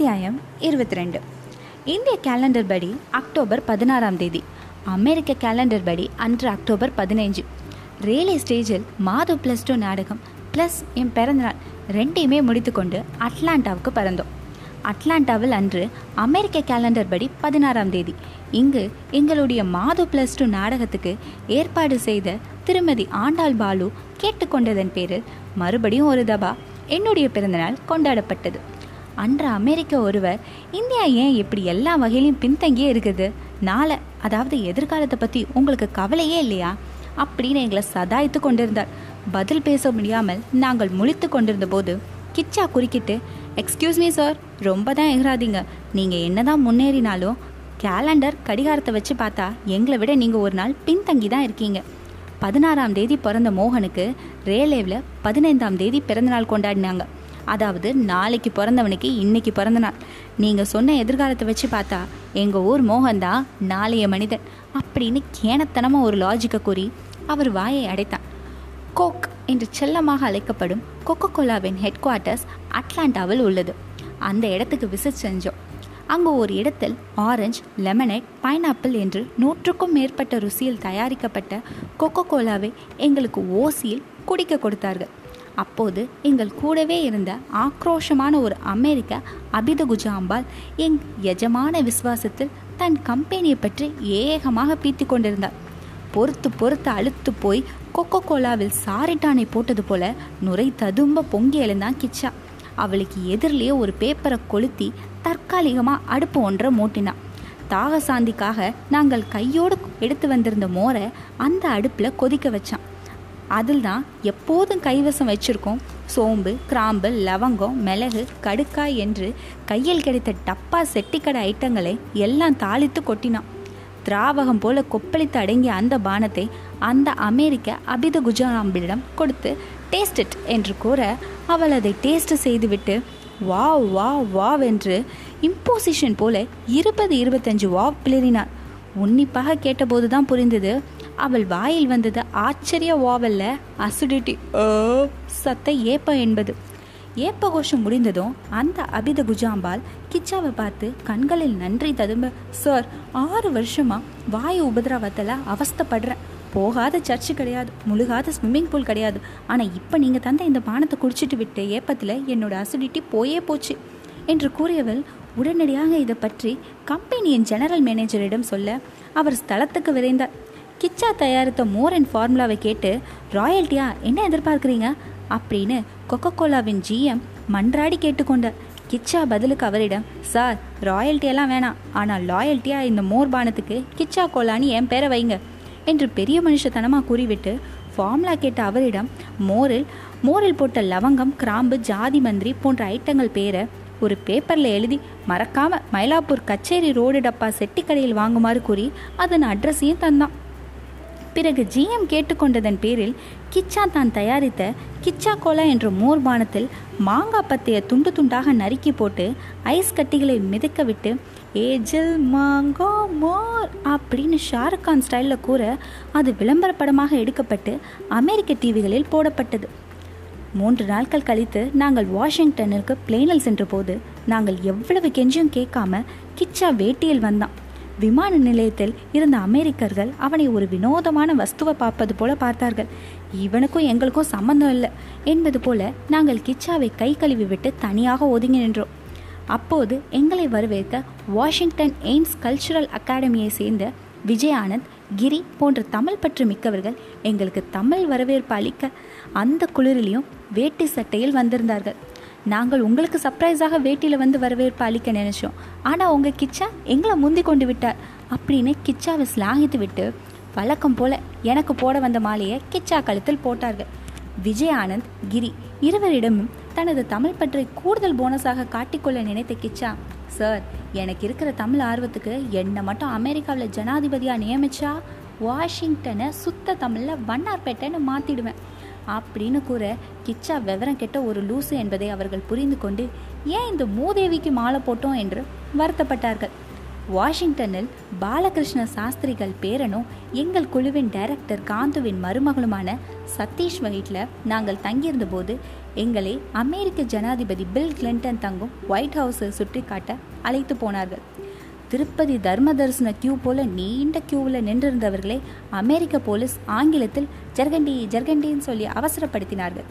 அத்தியாயம் இருபத்தி ரெண்டு இந்திய கேலண்டர் படி அக்டோபர் பதினாறாம் தேதி அமெரிக்க கேலண்டர் படி அன்று அக்டோபர் பதினைஞ்சு. ரேலே ஸ்டேஜில் மாது ப்ளஸ் டூ நாடகம் ப்ளஸ் என் பிறந்தநாள் ரெண்டையுமே முடித்துக்கொண்டு அட்லாண்டாவுக்கு பறந்தோம். அட்லாண்டாவில் அன்று அமெரிக்க கேலண்டர் படி பதினாறாம் தேதி இங்கு எங்களுடைய மாது ப்ளஸ் டூ நாடகத்துக்கு ஏற்பாடு செய்த திருமதி ஆண்டாள் பாலு கேட்டுக்கொண்டதன் பேரில் மறுபடியும் ஒரு தபா என்னுடைய பிறந்தநாள் கொண்டாடப்பட்டது. அன்ற அமெரிக்க ஒருவர் இந்தியா ஏன் இப்படி எல்லா வகையிலையும் பின்தங்கியே இருக்குது? நாளை அதாவது எதிர்காலத்தை பற்றி உங்களுக்கு கவலையே இல்லையா? அப்படின்னு எங்களை சதாய்த்து கொண்டிருந்தார். பதில் பேச முடியாமல் நாங்கள் முழித்து கொண்டிருந்த போது கிச்சா குறுக்கிட்டு எக்ஸ்கியூஸ் மீ சார் ரொம்ப தான் எகராதீங்க நீங்கள் என்ன தான் முன்னேறினாலும் கேலண்டர் கடிகாரத்தை வச்சு பார்த்தா எங்களை விட நீங்கள் ஒரு நாள் பின்தங்கி தான் இருக்கீங்க. பதினாறாம் தேதி பிறந்த மோகனுக்கு ரேலேவில் பதினைந்தாம் தேதி பிறந்தநாள் கொண்டாடினாங்க. அதாவது நாளைக்கு பிறந்தவனுக்கு இன்னைக்கு பிறந்த நாள். நீங்கள் சொன்ன எதிர்காலத்தை வச்சு பார்த்தா எங்கள் ஊர் மோகன் நாளைய மனிதன் அப்படின்னு கேனத்தனமாக ஒரு லாஜிக்கை கூறி அவர் வாயை அடைத்தான். கோக் என்று செல்லமாக அழைக்கப்படும் கொக்கோ கோலாவின் ஹெட் குவார்ட்டர்ஸ் அட்லாண்டாவில் உள்ளது. அந்த இடத்துக்கு விசிட் செஞ்சோம். அங்கு ஒரு இடத்தில் ஆரஞ்சு லெமனேட் பைனாப்பிள் என்று நூற்றுக்கும் மேற்பட்ட ருசியில் தயாரிக்கப்பட்ட கொக்கோ கோலாவை எங்களுக்கு ஓசியில் குடிக்க கொடுத்தார்கள். அப்போது எங்கள் கூடவே இருந்த ஆக்ரோஷமான ஒரு அமெரிக்க அபித குஜாம்பால் எங் எஜமான விசுவாசத்தில் தன் கம்பெனியை பற்றி ஏகமாக பீத்தி கொண்டிருந்தார் பொறுத்து பொறுத்து அழுத்து போய் கொக்கோ கோலாவில் சாரிட்டானை போட்டது போல நுரை ததும்ப பொங்கி எழுந்தான் கிச்சா. அவளுக்கு எதிரிலேயே ஒரு பேப்பரை கொளுத்தி தற்காலிகமாக அடுப்பு ஒன்றை மூட்டினான். தாக சாந்திக்காக நாங்கள் கையோடு எடுத்து வந்திருந்த மோரை அந்த அடுப்பில் கொதிக்க வச்சான். அதில் தான் எப்போதும் கைவசம் வச்சுருக்கோம் சோம்பு கிராம்பு லவங்கம் மிளகு கடுக்காய் என்று கையில் கிடைத்த டப்பா செட்டிக்கடை ஐட்டங்களை எல்லாம் தாளித்து கொட்டினான். திராவகம் போல கொப்பளித்து அடங்கிய அந்த பானத்தை அந்த அமெரிக்க அபித குஜராம்பிடம் கொடுத்து டேஸ்ட் இட் என்று கூற அவள் அதை டேஸ்ட் செய்துவிட்டு வா வா வாவ் என்று இம்போசிஷன் போல இருபது இருபத்தஞ்சு வாவ் பிளறினாள். உன்னிப்பாக கேட்டபோது தான் புரிந்தது. அவள் வாயில் வந்தது ஆச்சரிய ஓவல்ல அசிடிட்டி சத்த ஏப்ப என்பது. ஏப்ப கோஷம் முடிந்ததும் அந்த அபித குஜாம்பால் கிச்சாவை பார்த்து கண்களில் நன்றி ததும்ப சார் ஆறு வருஷமா வாயு உபதிரவத்தில் அவஸ்தப்படுறேன் போகாத சர்ச்சு கிடையாது முழுகாத ஸ்விம்மிங் பூல் கிடையாது. ஆனால் இப்போ நீங்கள் தந்த இந்த பானத்தை குடிச்சிட்டு விட்டு ஏப்பத்தில் என்னோட அசிடிட்டி போயே போச்சு என்று கூறியவள் உடனடியாக இதை பற்றி கம்பெனியின் ஜெனரல் மேனேஜரிடம் சொல்ல அவர் ஸ்தலத்துக்கு விரைந்தார் கிச்சா தயாரித்த மோர் அண்ட் ஃபார்முலாவை கேட்டு ராயல்ட்டியா என்ன எதிர்பார்க்குறீங்க? அப்படின்னு கொக்கோ கோலாவின் ஜிஎம் மன்றாடி கேட்டுக்கொண்டார் கிச்சா பதிலுக்கு அவரிடம் சார் ராயல்ட்டியெல்லாம் வேணாம். ஆனால் லாயல்ட்டியாக இந்த மோர் பானத்துக்கு கிச்சா கோலான்னு என் பேரை வைங்க என்று பெரிய மனுஷத்தனமாக கூறிவிட்டு ஃபார்முலா கேட்ட அவரிடம் மோரில் மோரில் போட்ட லவங்கம் கிராம்பு ஜாதி மந்திரி போன்ற ஐட்டங்கள் பேரை ஒரு பேப்பரில் எழுதி மறக்காம மயிலாப்பூர் கச்சேரி ரோடு டப்பா செட்டி கடையில் வாங்குமாறு கூறி அதன் அட்ரஸையும் தந்தான். பிறகு ஜிஎம் கேட்டுக்கொண்டதன் பேரில் கிச்சா தான் தயாரித்த கிச்சா கோலா என்ற மோர் பானத்தில் மாங்காய் பத்தைய துண்டு துண்டாக நறுக்கி போட்டு ஐஸ் கட்டிகளை மிதக்க விட்டு ஏஜில் மாங்கோ மோர் அப்படின்னு ஷாருக் கான் ஸ்டைலில் கூற அது விளம்பர படமாக எடுக்கப்பட்டு அமெரிக்க டிவிகளில் போடப்பட்டது. மூன்று நாட்கள் கழித்து நாங்கள் வாஷிங்டனுக்கு பிளேனில் சென்றபோது நாங்கள் எவ்வளவு கெஞ்சும் கேட்காம கிச்சா வேட்டியில் வந்தான். விமான நிலையத்தில் இருந்த அமெரிக்கர்கள் அவனை ஒரு வினோதமான வஸ்துவை பார்ப்பது போல பார்த்தார்கள். இவனுக்கும் எங்களுக்கும் சம்பந்தம் இல்லை என்பது போல நாங்கள் கிச்சாவை கை கழுவி விட்டு தனியாக ஒதுங்கி நின்றோம். அப்போது எங்களை வரவேற்க வாஷிங்டன் எய்ம்ஸ் கல்ச்சுரல் அகாடமியை சேர்ந்த விஜய் ஆனந்த் கிரி போன்ற தமிழ் பற்று மிக்கவர்கள் எங்களுக்கு தமிழ் வரவேற்பு அளிக்க அந்த குளிரிலையும் வேட்டி சட்டையில் வந்திருந்தார்கள். நாங்கள் உங்களுக்கு சர்ப்ரைஸாக வேட்டியில் வந்து வரவேற்பு அளிக்க நினைச்சோம். ஆனால் உங்கள் கிச்சா எங்களை முந்தி கொண்டு விட்டார். அப்படின்னு கிச்சாவை ஸ்லாகித்து விட்டு வழக்கம் போல எனக்கு போட வந்த மாலையை கிச்சா கழுத்தில் போட்டார்கள். விஜய் ஆனந்த் கிரி இருவரிடமும் தனது தமிழ் பற்றை கூடுதல் போனஸாக காட்டிக்கொள்ள நினைத்த கிச்சா சார் எனக்கு இருக்கிற தமிழ் ஆர்வத்துக்கு என்னை மட்டும் அமெரிக்காவில் ஜனாதிபதியாக நியமிச்சா வாஷிங்டனை சுத்த தமிழில் வண்ணார்பேட்டைன்னு மாற்றிடுவேன் அப்படின்னு கூற கிச்சா விவரம் கெட்ட ஒரு லூசு என்பதை அவர்கள் புரிந்து கொண்டு ஏன் இந்த மூதேவிக்கு மாலை போட்டோம்? என்று வருத்தப்பட்டார்கள். வாஷிங்டனில் பாலகிருஷ்ண சாஸ்திரிகள் பேரனும் எங்கள் குழுவின் டைரக்டர் காந்துவின் மருமகளுமான சதீஷ் வீட்டில் நாங்கள் தங்கியிருந்த போது எங்களை அமெரிக்க ஜனாதிபதி பில் கிளின்டன் தங்கும் ஒயிட் ஹவுஸை சுற்றி காட்ட அழைத்து போனார்கள். திருப்பதி தர்ம தரிசன கியூ போல நீண்ட கியூவில் நின்றிருந்தவர்களை அமெரிக்க போலீஸ் ஆங்கிலத்தில் ஜர்கண்டி ஜர்கண்டின்னு சொல்லி அவசரப்படுத்தினார்கள்.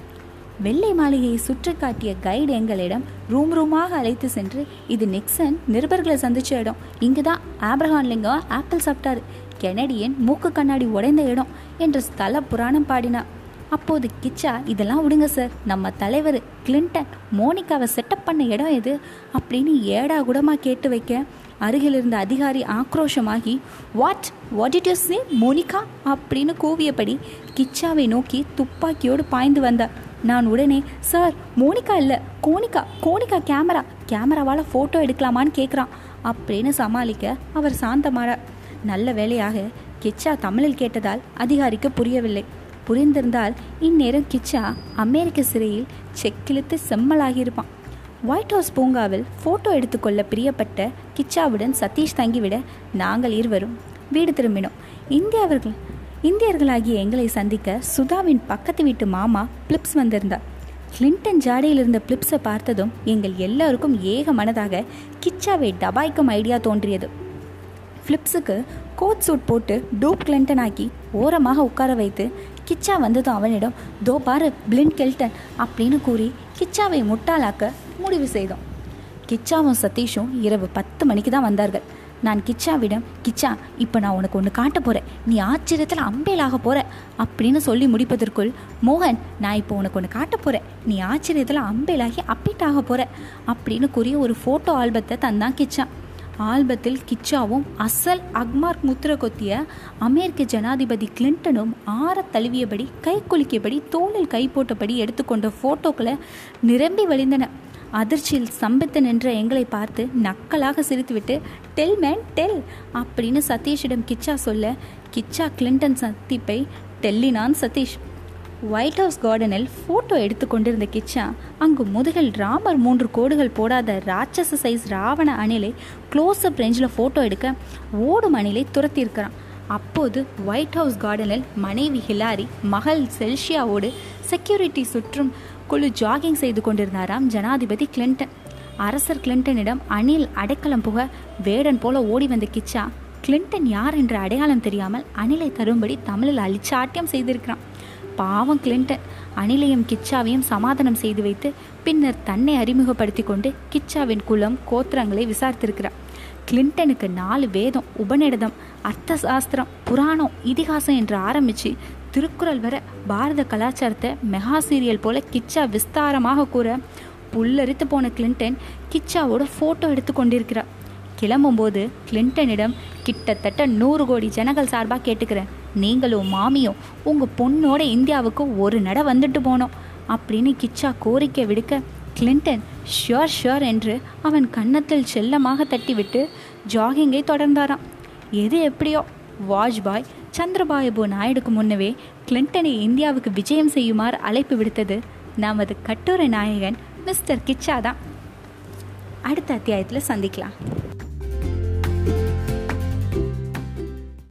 வெள்ளை மாளிகையை சுற்றி காட்டிய கைடு எங்களிடம் ரூம் ரூமாக அழைத்து சென்று இது நிக்சன் நிருபர்களை சந்திச்ச இடம். இங்கு தான் ஆப்ரஹான் லிங்கம் ஆப்பிள் சாப்பிட்டாரு. கெனடியன் மூக்கு கண்ணாடி உடைந்த இடம் என்று ஸ்தல புராணம் பாடினார் அப்போது கிச்சா இதெல்லாம் விடுங்க சார். நம்ம தலைவர் கிளின்டன் மோனிகாவை செட்டப் பண்ண இடம் எது? அப்படின்னு ஏடா கூடமாக கேட்டு வைக்க அருகில் இருந்த அதிகாரி ஆக்ரோஷமாகி what what it use Monica? அப்படின்னு கூவியபடி கிச்சாவை நோக்கி துப்பாக்கியோடு பாய்ந்து வந்தார் நான் உடனே சார் மோனிகா இல்லை கோனிகா கோனிகா கேமரா கேமராவால் ஃபோட்டோ எடுக்கலாமான்னு கேட்குறான் அப்படின்னு சமாளிக்க அவர் சாந்தமானார் நல்ல வேலையாக கிச்சா தமிழில் கேட்டதால் அதிகாரிக்கு புரியவில்லை. புரிந்திருந்தால் இந்நேரம் கிச்சா அமெரிக்க சிறையில் செக்கிழுத்து செம்மலாகியிருப்பான். ஒயிட் ஹவுஸ் பூங்காவில் ஃபோட்டோ எடுத்துக்கொள்ள பிரியப்பட்ட கிச்சாவுடன் சதீஷ் தங்கிவிட நாங்கள் இருவரும் வீடு திரும்பினோம். இந்தியாவர்கள் இந்தியர்களாகிய எங்களை சந்திக்க சுதாவின் பக்கத்து வீட்டு மாமா பிளிப்ஸ் வந்திருந்தார். கிளின்டன் ஜாடையில் இருந்த பிளிப்ஸை பார்த்ததும் எங்கள் எல்லாருக்கும் ஏக மனதாக கிச்சாவை டபாய்க்கும் ஐடியா தோன்றியது. ஃப்ளிப்ஸுக்கு கோட் சூட் போட்டு டூப் கிளின்டன் ஆக்கி ஓரமாக உட்கார வைத்து கிச்சா வந்ததும் அவனிடம் தோ பாரு பிளின் கெல்டன் அப்படின்னு கூறி கிச்சாவை முட்டாளாக்க முடிவு செய்தோம். கிச்சாவும் சதீஷும் இரவு பத்து மணிக்கு தான் வந்தார்கள். நான் கிச்சாவிடம் கிச்சா இப்போ நான் உனக்கு ஒன்று காட்ட போகிறேன் நீ ஆச்சரியத்தில் அம்பேலாக போகிற அப்படின்னு சொல்லி முடிப்பதற்குள் மோகன் நான் இப்போ உனக்கு ஒன்று காட்ட போகிறேன் நீ ஆச்சரியத்தில் அம்பேலாகி அப்பீட் ஆக போகிற அப்படின்னு கூறிய ஒரு ஃபோட்டோ ஆல்பத்தை தந்தான் கிச்சான் ஆல்பத்தில் கிச்சாவும் அசல் அக்மார்க் முத்திர கொத்திய அமெரிக்க ஜனாதிபதி கிளின்டனும் ஆற தழுவியபடி கை குலுக்கியபடி தோளில் கை போட்டபடி எடுத்துக்கொண்ட ஃபோட்டோக்களை நிரம்பி வழிந்தன. அதிர்ச்சியில் சம்பித்து நின்ற எங்களை பார்த்து நக்கலாக சிரித்துவிட்டு டெல் மேன் டெல் அப்படின்னு சதீஷிடம் கிச்சா சொல்ல கிச்சா கிளின்டன் சந்திப்பை டெல்லினான் சதீஷ். ஒயிட் ஹவுஸ் கார்டனில் ஃபோட்டோ எடுத்து கொண்டிருந்த கிச்சா அங்கு முதுகில் ராமர் மூன்று கோடுகள் போடாத ராட்சச சைஸ் ராவண அணிலை க்ளோஸ் அப் ரேஞ்சில் ஃபோட்டோ எடுக்க ஓடும் அணிலை துரத்தியிருக்கிறான். அப்போது ஒயிட் ஹவுஸ் கார்டனில் மனைவி ஹிலாரி மகள் செல்ஷியாவோடு செக்யூரிட்டி சுற்றும் குழு ஜாகிங் செய்து கொண்டிருந்தாராம் ஜனாதிபதி கிளின்டன் அரசர் கிளின்டனிடம் அணில் அடைக்கலம் புக வேடன் போல ஓடி வந்த கிச்சா கிளின்டன் யார் என்ற அடையாளம் தெரியாமல் அணிலை தரும்படி தமிழில் அழிச்சாட்டியம் செய்திருக்கிறான். பாவம் கிளின்டன் அணிலையும் கிச்சாவையும் சமாதானம் செய்து வைத்து பின்னர் தன்னை அறிமுகப்படுத்தி கொண்டு கிச்சாவின் குலம் கோத்திரங்களை விசாரித்திருக்கிறார். கிளின்டனுக்கு நாலு வேதம் உபநிடதம் அர்த்த சாஸ்திரம் புராணம் இதிகாசம் என்று ஆரம்பித்து திருக்குறள் வர பாரத கலாச்சாரத்தை மெகா சீரியல் போல கிச்சா விஸ்தாரமாக கூற புல்லரித்து போன கிளின்டன் கிச்சாவோட ஃபோட்டோ எடுத்து கொண்டிருக்கிறார் கிளம்பும்போது கிளின்டனிடம் கிட்டத்தட்ட நூறு கோடி ஜனங்கள் சார்பாக கேட்டுக்கிறேன். நீங்களும் மாமியும் உங்கள் பொண்ணோட இந்தியாவுக்கு ஒரு நட வந்துட்டு போனோம். அப்படின்னு கிச்சா கோரிக்கை விடுக்க கிளின்டன் ஷியோர் ஷியோர் என்று அவன் கன்னத்தில் செல்லமாக தட்டிவிட்டு ஜாகிங்கை தொடர்ந்தாராம். எது எப்படியோ வாஜ்பாய் சந்திரபாயபு நாயுடுக்கு முன்னவே கிளின்டனை இந்தியாவுக்கு விஜயம் செய்யுமாறு அழைப்பு விடுத்தது நமது கட்டுரை நாயகன் மிஸ்டர் கிச்சா தான் அடுத்த அத்தியாயத்தில் சந்திக்கலாம்.